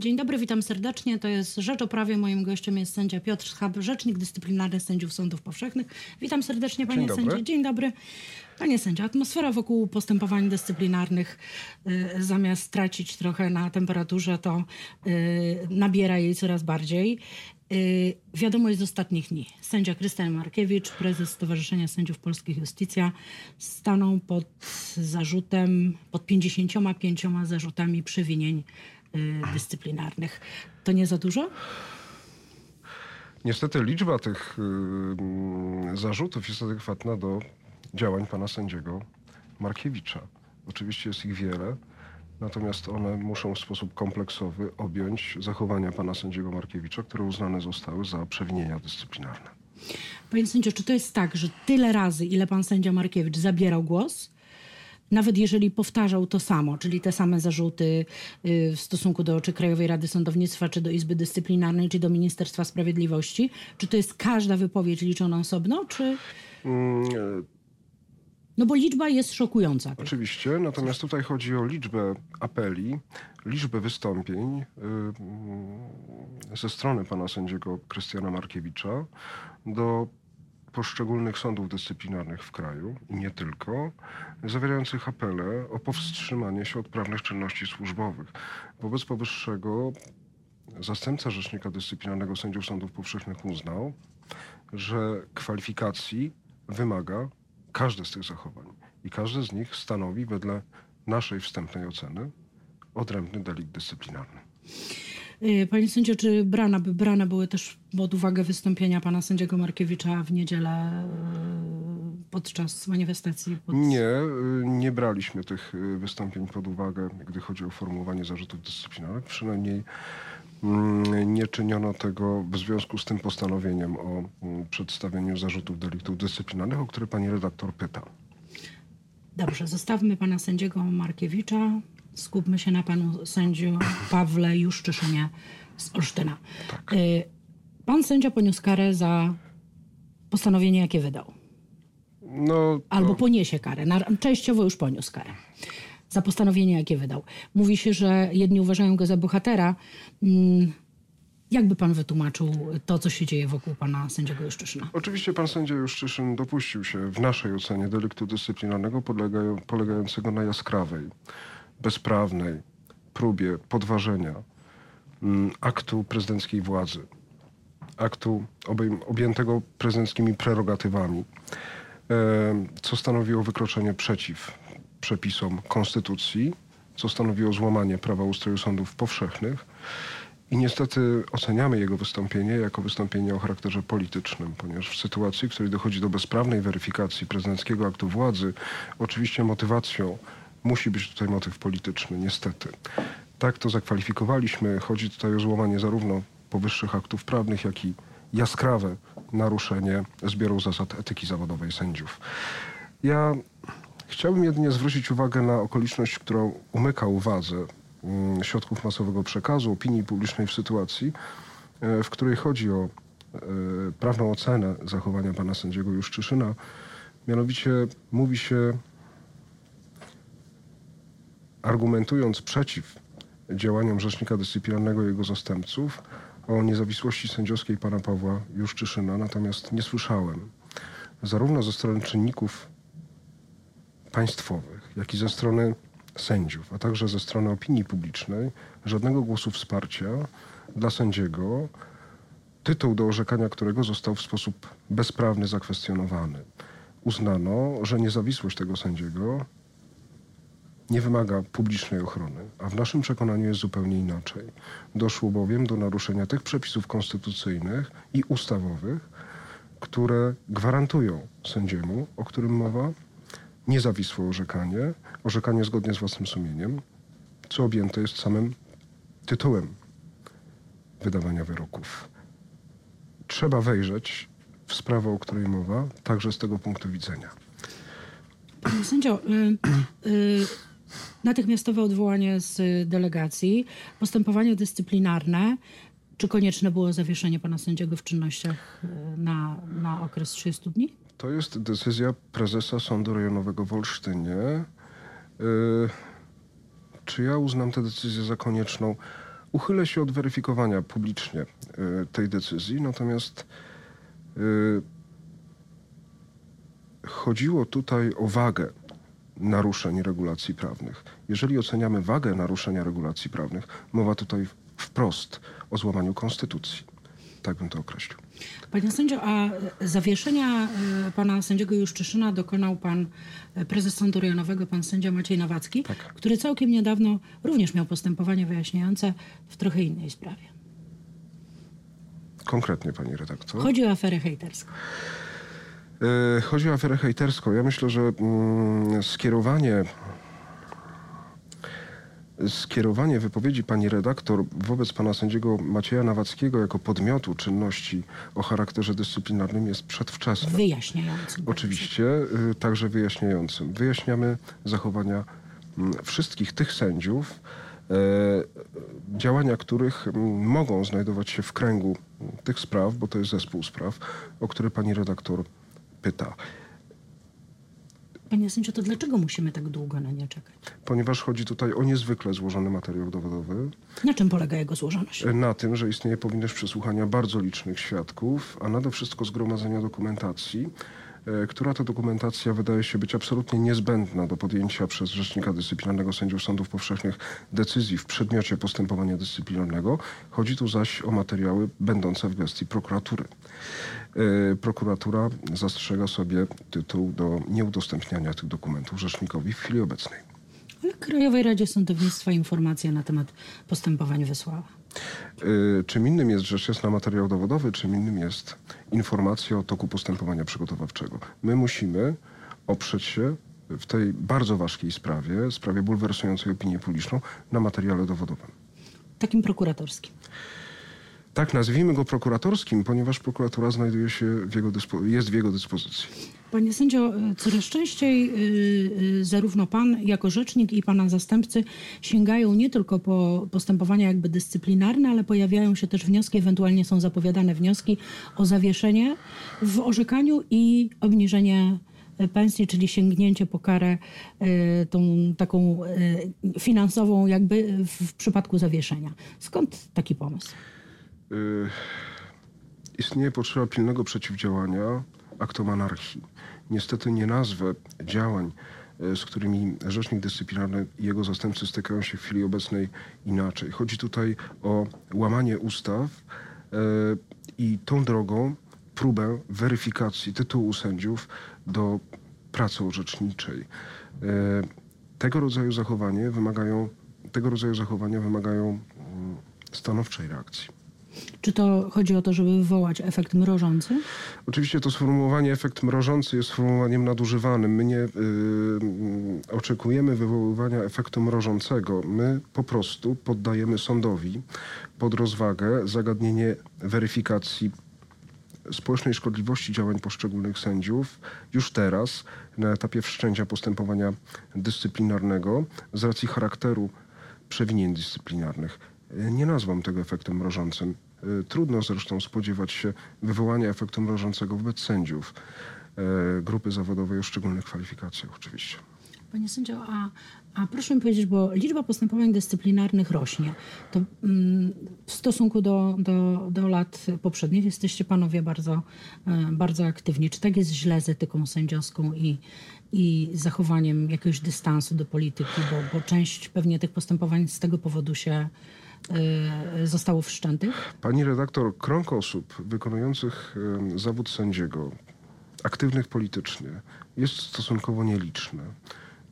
Dzień dobry, witam serdecznie. To jest Rzecz o Prawie. Moim gościem jest sędzia Piotr Schab, rzecznik dyscyplinarny sędziów sądów powszechnych. Witam serdecznie, panie Dzień sędzio. Dzień dobry. Panie sędzio, atmosfera wokół postępowań dyscyplinarnych y, zamiast tracić trochę na temperaturze, to y, nabiera jej coraz bardziej. Y, wiadomość z ostatnich dni. Sędzia Krystian Markiewicz, prezes Stowarzyszenia Sędziów Polskich Justicja, stanął pod zarzutem, pod 55 zarzutami przewinień dyscyplinarnych. To nie za dużo? Niestety liczba tych y, zarzutów jest adekwatna do działań pana sędziego Markiewicza. Oczywiście jest ich wiele, natomiast one muszą w sposób kompleksowy objąć zachowania pana sędziego Markiewicza, które uznane zostały za przewinienia dyscyplinarne. Panie sędzio, czy to jest tak, że tyle razy, ile pan sędzia Markiewicz zabierał głos, nawet jeżeli powtarzał to samo, czyli te same zarzuty y, w stosunku do czy Krajowej Rady Sądownictwa, czy do Izby Dyscyplinarnej, czy do Ministerstwa Sprawiedliwości, czy to jest każda wypowiedź liczona osobno, czy... Mm, e, No bo liczba jest szokująca. Oczywiście, natomiast tutaj chodzi o liczbę apeli, liczbę wystąpień y, mm, ze strony pana sędziego Krystiana Markiewicza do poszczególnych sądów dyscyplinarnych w kraju i nie tylko, zawierających apele o powstrzymanie się od prawnych czynności służbowych. Wobec powyższego zastępca rzecznika dyscyplinarnego sędziów sądów powszechnych uznał, że kwalifikacji wymaga każde z tych zachowań i każde z nich stanowi wedle naszej wstępnej oceny odrębny delikt dyscyplinarny. Y, Panie sędzio, czy brana, by brane były też pod uwagę wystąpienia pana sędziego Markiewicza w niedzielę y, podczas manifestacji? Pod... Nie, y, nie braliśmy tych wystąpień pod uwagę, gdy chodzi o formułowanie zarzutów dyscyplinarnych. Przynajmniej mm, nie czyniono tego w związku z tym postanowieniem o mm, przedstawieniu zarzutów deliktów dyscyplinarnych, o które pani redaktor pyta. Dobrze, zostawmy pana sędziego Markiewicza. Skupmy się na panu sędziu Pawle Juszczyszynie z Olsztyna. Y, Pan sędzia poniósł karę za postanowienie, jakie wydał. No, Albo poniesie karę. Częściowo już poniósł karę. Za postanowienie, jakie wydał. Mówi się, że jedni uważają go za bohatera. Mm, Jakby pan wytłumaczył to, co się dzieje wokół pana sędziego Juszczyszyna? Oczywiście pan sędzia Juszczyszyn dopuścił się w naszej ocenie deliktu dyscyplinarnego polegają, polegającego na jaskrawej, bezprawnej próbie podważenia mm, aktu prezydenckiej władzy, aktu objętego prezydenckimi prerogatywami, e, co stanowiło wykroczenie przeciw przepisom konstytucji, co stanowiło złamanie prawa ustroju sądów powszechnych. I niestety oceniamy jego wystąpienie jako wystąpienie o charakterze politycznym, ponieważ w sytuacji, w której dochodzi do bezprawnej weryfikacji prezydenckiego aktu władzy, oczywiście motywacją musi być tutaj motyw polityczny, niestety. Tak to zakwalifikowaliśmy. Chodzi tutaj o złamanie zarówno powyższych aktów prawnych, jak i jaskrawe naruszenie zbioru zasad etyki zawodowej sędziów. Ja chciałbym jedynie zwrócić uwagę na okoliczność, którą umyka uwadze mm, środków masowego przekazu, opinii publicznej w sytuacji, e, w której chodzi o e, prawną ocenę zachowania pana sędziego Juszczyszyna. Mianowicie mówi się, argumentując przeciw działaniom Rzecznika Dyscyplinarnego i jego zastępców, o niezawisłości sędziowskiej pana Pawła Juszczyszyna, natomiast nie słyszałem zarówno ze strony czynników państwowych, jak i ze strony sędziów, a także ze strony opinii publicznej żadnego głosu wsparcia dla sędziego, tytuł do orzekania którego został w sposób bezprawny zakwestionowany. Uznano, że niezawisłość tego sędziego nie wymaga publicznej ochrony, a w naszym przekonaniu jest zupełnie inaczej. Doszło bowiem do naruszenia tych przepisów konstytucyjnych i ustawowych, które gwarantują sędziemu, o którym mowa, niezawisłe orzekanie, orzekanie zgodnie z własnym sumieniem, co objęte jest samym tytułem wydawania wyroków. Trzeba wejrzeć w sprawę, o której mowa, także z tego punktu widzenia. Sędzio, y, y, natychmiastowe odwołanie z y, delegacji, postępowanie dyscyplinarne. Czy konieczne było zawieszenie pana sędziego w czynnościach y, na, na okres 30 dni? To jest decyzja prezesa Sądu Rejonowego w Olsztynie. Yy, czy ja uznam tę decyzję za konieczną? Uchylę się od weryfikowania publicznie y, tej decyzji, natomiast y, chodziło tutaj o wagę naruszeń regulacji prawnych. Jeżeli oceniamy wagę naruszenia regulacji prawnych, mowa tutaj wprost o złamaniu konstytucji. Tak bym to określił. Panie sędzio, a zawieszenia e, pana sędziego Juszczyszyna dokonał pan e, prezes Sądu Rejonowego, pan sędzia Maciej Nawacki, Tak. który całkiem niedawno również miał postępowanie wyjaśniające w trochę innej sprawie. Konkretnie, pani redaktor. Chodzi o aferę hejterską. E, Chodzi o aferę hejterską. Ja myślę, że mm, skierowanie, skierowanie wypowiedzi pani redaktor wobec pana sędziego Macieja Nawackiego jako podmiotu czynności o charakterze dyscyplinarnym jest przedwczesne. Wyjaśniającym. Oczywiście, y, także wyjaśniającym. Wyjaśniamy zachowania mm, wszystkich tych sędziów, e, działania których mm, mogą znajdować się w kręgu tych spraw, bo to jest zespół spraw, o które pani redaktor pyta. Panie sędzio, to dlaczego musimy tak długo na nie czekać? Ponieważ chodzi tutaj o niezwykle złożony materiał dowodowy, Na czym polega jego złożoność? na tym, że istnieje powinność przesłuchania bardzo licznych świadków, a nade wszystko zgromadzenia dokumentacji, która to dokumentacja wydaje się być absolutnie niezbędna do podjęcia przez Rzecznika Dyscyplinarnego Sędziów Sądów Powszechnych decyzji w przedmiocie postępowania dyscyplinarnego. Chodzi tu zaś o materiały będące w gestii prokuratury. E, Prokuratura zastrzega sobie tytuł do nieudostępniania tych dokumentów Rzecznikowi w chwili obecnej. Ale Krajowej Radzie Sądownictwa informacja na temat postępowań wysłała. Y, Czym innym jest rzecz jasna materiał dowodowy, czym innym jest informacja o toku postępowania przygotowawczego. My musimy oprzeć się w tej bardzo ważkiej sprawie, sprawie bulwersującej opinię publiczną, na materiale dowodowym. Takim prokuratorskim. Tak, nazwijmy go prokuratorskim, ponieważ prokuratura znajduje się w jego dyspo- jest w jego dyspozycji. Panie sędzio, y, coraz częściej y, y, zarówno pan jako rzecznik i pana zastępcy sięgają nie tylko po postępowania jakby dyscyplinarne, ale pojawiają się też wnioski, ewentualnie są zapowiadane wnioski o zawieszenie w orzekaniu i obniżenie pensji, czyli sięgnięcie po karę tą taką finansową jakby w przypadku zawieszenia. Skąd taki pomysł? Y, istnieje potrzeba pilnego przeciwdziałania aktom anarchii. Niestety nie nazwę działań, y, z którymi Rzecznik Dyscyplinarny i jego zastępcy stykają się w chwili obecnej inaczej. Chodzi tutaj o łamanie ustaw y, i tą drogą próbę weryfikacji tytułu sędziów do pracy orzeczniczej. Tego rodzaju zachowanie wymagają, tego rodzaju zachowania wymagają mm, stanowczej reakcji. Czy to chodzi o to, żeby wywołać efekt mrożący? Oczywiście to sformułowanie efekt mrożący jest sformułowaniem nadużywanym. My nie y, y, oczekujemy wywoływania efektu mrożącego. My po prostu poddajemy sądowi pod rozwagę zagadnienie weryfikacji społecznej szkodliwości działań poszczególnych sędziów już teraz na etapie wszczęcia postępowania dyscyplinarnego z racji charakteru przewinień dyscyplinarnych. Nie nazwam tego efektem mrożącym. Y, Trudno zresztą spodziewać się wywołania efektu mrożącego wobec sędziów y, grupy zawodowej o szczególnych kwalifikacjach oczywiście. Panie sędzio, a, a proszę mi powiedzieć, bo liczba postępowań dyscyplinarnych rośnie. To mm, w stosunku do, do, do lat poprzednich jesteście panowie bardzo, e, bardzo aktywni. Czy tak jest źle z etyką sędziowską i, i zachowaniem jakiegoś dystansu do polityki, bo, bo część pewnie tych postępowań z tego powodu się e, zostało wszczętych? Pani redaktor, krąg osób wykonujących zawód sędziego, aktywnych politycznie, jest stosunkowo nieliczny.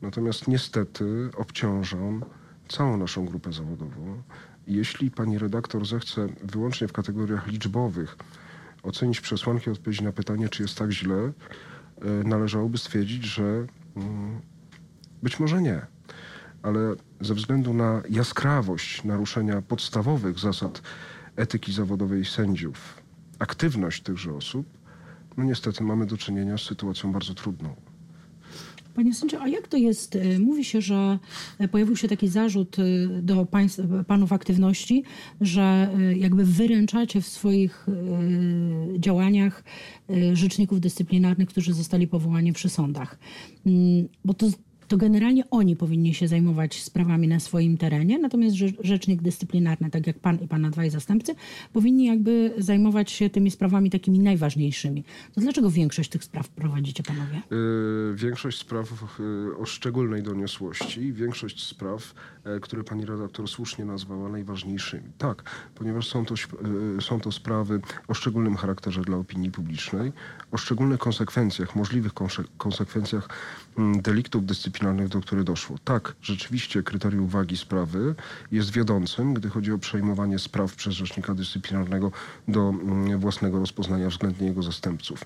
Natomiast niestety obciążam całą naszą grupę zawodową. Jeśli pani redaktor zechce wyłącznie w kategoriach liczbowych ocenić przesłanki odpowiedzi na pytanie, czy jest tak źle, e, należałoby stwierdzić, że mm, być może nie. Ale ze względu na jaskrawość naruszenia podstawowych zasad etyki zawodowej sędziów, aktywność tychże osób, no niestety mamy do czynienia z sytuacją bardzo trudną. Panie sędzio, a jak to jest? Y, Mówi się, że y, pojawił się taki zarzut y, do państw, panów aktywności, że jakby wyręczacie w swoich działaniach rzeczników dyscyplinarnych, którzy zostali powołani przy sądach. Mm, Bo to to generalnie oni powinni się zajmować sprawami na swoim terenie, natomiast rzecznik dyscyplinarny, tak jak pan i pana dwaj zastępcy, powinni jakby zajmować się tymi sprawami takimi najważniejszymi. To dlaczego większość tych spraw prowadzicie panowie? Yy, większość spraw yy, o szczególnej doniosłości, większość spraw, yy, które pani redaktor słusznie nazwała najważniejszymi. Tak, ponieważ są to, są to sprawy o szczególnym charakterze dla opinii publicznej, o szczególnych konsekwencjach, możliwych konsekwencjach deliktów dyscyplinarnych, do których doszło. Tak, rzeczywiście kryterium wagi sprawy jest wiodącym, gdy chodzi o przejmowanie spraw przez rzecznika dyscyplinarnego do mm, własnego rozpoznania względnie jego zastępców.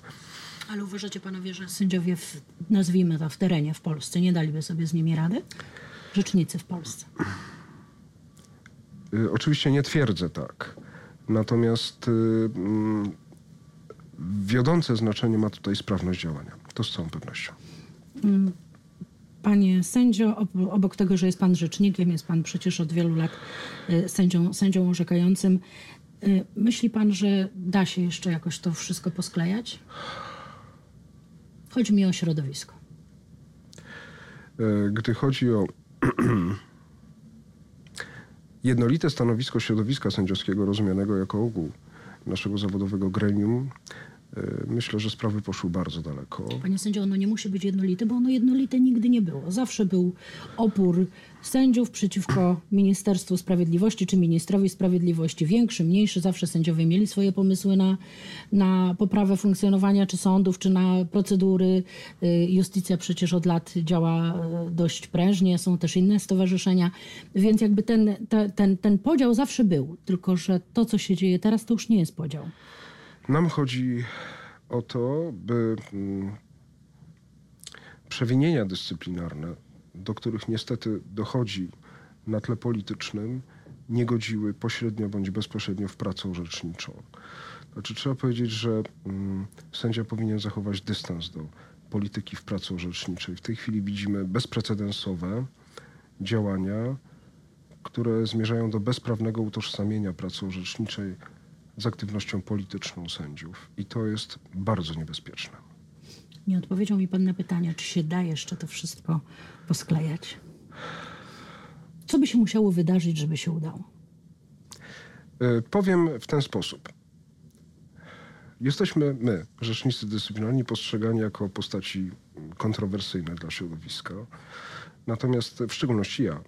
Ale uważacie panowie, że sędziowie, w, nazwijmy to w terenie w Polsce, nie daliby sobie z nimi rady? Rzecznicy w Polsce. Y, oczywiście nie twierdzę tak. Natomiast y, mm, wiodące znaczenie ma tutaj sprawność działania. To z całą pewnością. Mm, panie sędzio, obok tego, że jest pan rzecznikiem, jest pan przecież od wielu lat y, sędzią, sędzią orzekającym. Myśli pan, że da się jeszcze jakoś to wszystko posklejać? Chodzi mi o środowisko. E, gdy chodzi o jednolite stanowisko środowiska sędziowskiego rozumianego jako ogół naszego zawodowego gremium, myślę, że sprawy poszły bardzo daleko. Panie sędzio, ono nie musi być jednolite, bo ono jednolite nigdy nie było. Zawsze był opór sędziów przeciwko Ministerstwu Sprawiedliwości czy ministrowi sprawiedliwości. Większy, mniejszy, zawsze sędziowie mieli swoje pomysły na, na poprawę funkcjonowania czy sądów, czy na procedury. Y, justycja przecież od lat działa y, dość prężnie, są też inne stowarzyszenia, więc jakby ten, ten, ten podział zawsze był, tylko że to, co się dzieje teraz, to już nie jest podział. Nam chodzi o to, by mm, przewinienia dyscyplinarne do których niestety dochodzi na tle politycznym, nie godziły pośrednio bądź bezpośrednio w pracę orzeczniczą. Znaczy, trzeba powiedzieć, że mm, sędzia powinien zachować dystans do polityki w pracy orzeczniczej. W tej chwili widzimy bezprecedensowe działania, które zmierzają do bezprawnego utożsamienia pracy orzeczniczej z aktywnością polityczną sędziów. I to jest bardzo niebezpieczne. Nie odpowiedział mi pan na pytanie, czy się da jeszcze to wszystko posklejać. Co by się musiało wydarzyć, żeby się udało? E, powiem w ten sposób. Jesteśmy my, rzecznicy dyscyplinarni, postrzegani jako postaci kontrowersyjne dla środowiska. Natomiast w szczególności ja.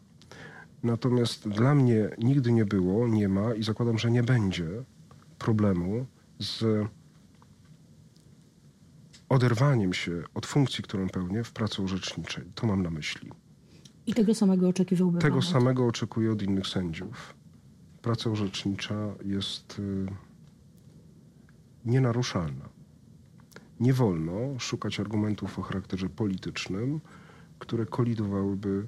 Natomiast dla mnie nigdy nie było, nie ma i zakładam, że nie będzie problemu z oderwaniem się od funkcji, którą pełnię w pracy orzeczniczej. To mam na myśli. I tego samego oczekiwałby Tego samego oczekuję od innych sędziów. Praca orzecznicza jest y, nienaruszalna. Nie wolno szukać argumentów o charakterze politycznym, które kolidowałyby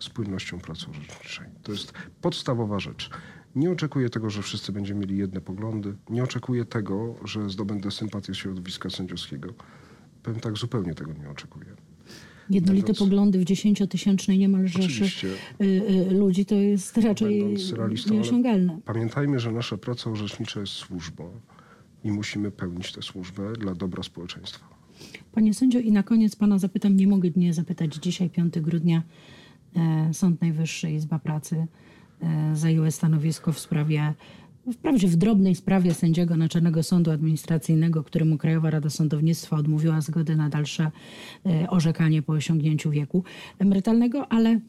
z płynnością pracy orzeczniczej. To jest podstawowa rzecz. Nie oczekuję tego, że wszyscy będziemy mieli jedne poglądy. Nie oczekuję tego, że zdobędę sympatię środowiska sędziowskiego. Powiem tak, zupełnie tego nie oczekuję. Jednolite poglądy w dziesięciotysięcznej niemalże y, y, ludzi to jest raczej nieosiągalne. Pamiętajmy, że nasza praca orzecznicza jest służbą i musimy pełnić tę służbę dla dobra społeczeństwa. Panie sędzio, i na koniec pana zapytam, nie mogę nie zapytać, dzisiaj 5 grudnia e, Sąd Najwyższy, Izba Pracy zajęły stanowisko w sprawie wprawdzie w drobnej sprawie sędziego Naczelnego Sądu Administracyjnego, któremu Krajowa Rada Sądownictwa odmówiła zgody na dalsze e, orzekanie po osiągnięciu wieku emerytalnego, ale e,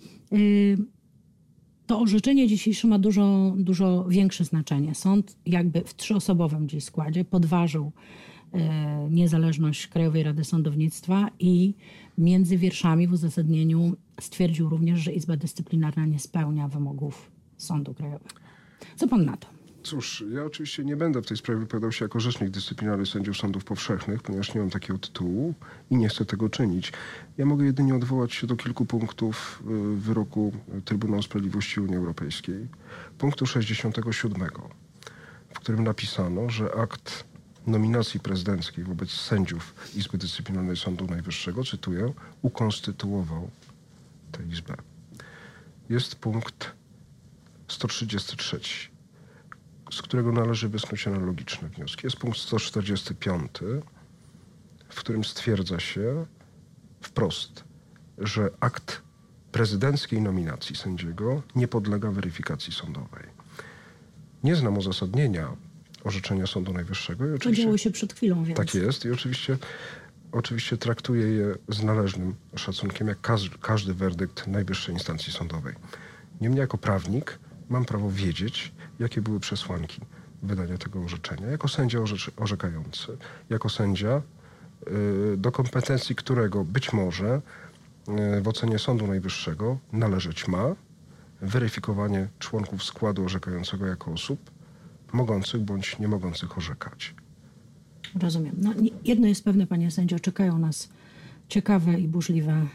to orzeczenie dzisiejsze ma dużo, dużo większe znaczenie. Sąd jakby w trzyosobowym dziś składzie podważył e, niezależność Krajowej Rady Sądownictwa i między wierszami w uzasadnieniu stwierdził również, że Izba Dyscyplinarna nie spełnia wymogów Sądu Krajowego. Co pan na to? Cóż, ja oczywiście nie będę w tej sprawie wypowiadał się jako rzecznik dyscyplinarny sędziów sądów powszechnych, ponieważ nie mam takiego tytułu i nie chcę tego czynić. Ja mogę jedynie odwołać się do kilku punktów y, wyroku Trybunału Sprawiedliwości Unii Europejskiej. Punktu 67, w którym napisano, że akt nominacji prezydenckiej wobec sędziów Izby Dyscyplinarnej Sądu Najwyższego, cytuję, ukonstytuował tę Izbę. Jest punkt 133 z którego należy wysnuć analogiczne wnioski. Jest punkt 145, w którym stwierdza się wprost, że akt prezydenckiej nominacji sędziego nie podlega weryfikacji sądowej. Nie znam uzasadnienia orzeczenia Sądu Najwyższego. I To oczywiście, działo się przed chwilą, więc... tak jest i oczywiście, oczywiście traktuję je z należnym szacunkiem, jak każdy, każdy werdykt najwyższej instancji sądowej. Niemniej jako prawnik mam prawo wiedzieć, jakie były przesłanki wydania tego orzeczenia. Jako sędzia orzekający, jako sędzia, y, do kompetencji którego być może y, w ocenie Sądu Najwyższego należeć ma weryfikowanie członków składu orzekającego jako osób mogących bądź nie mogących orzekać. Rozumiem. No, jedno jest pewne, panie sędzio, czekają nas ciekawe i burzliwe,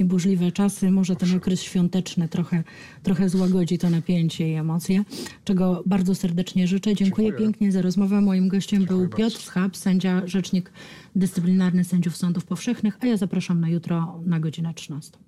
i burzliwe czasy. Może ten okres świąteczny trochę, trochę złagodzi to napięcie i emocje, czego bardzo serdecznie życzę. Dziękuję, Dziękuję. pięknie za rozmowę. Moim gościem był Dziękuję Piotr Schab, sędzia, rzecznik dyscyplinarny sędziów sądów powszechnych, a ja zapraszam na jutro na godzinę 13.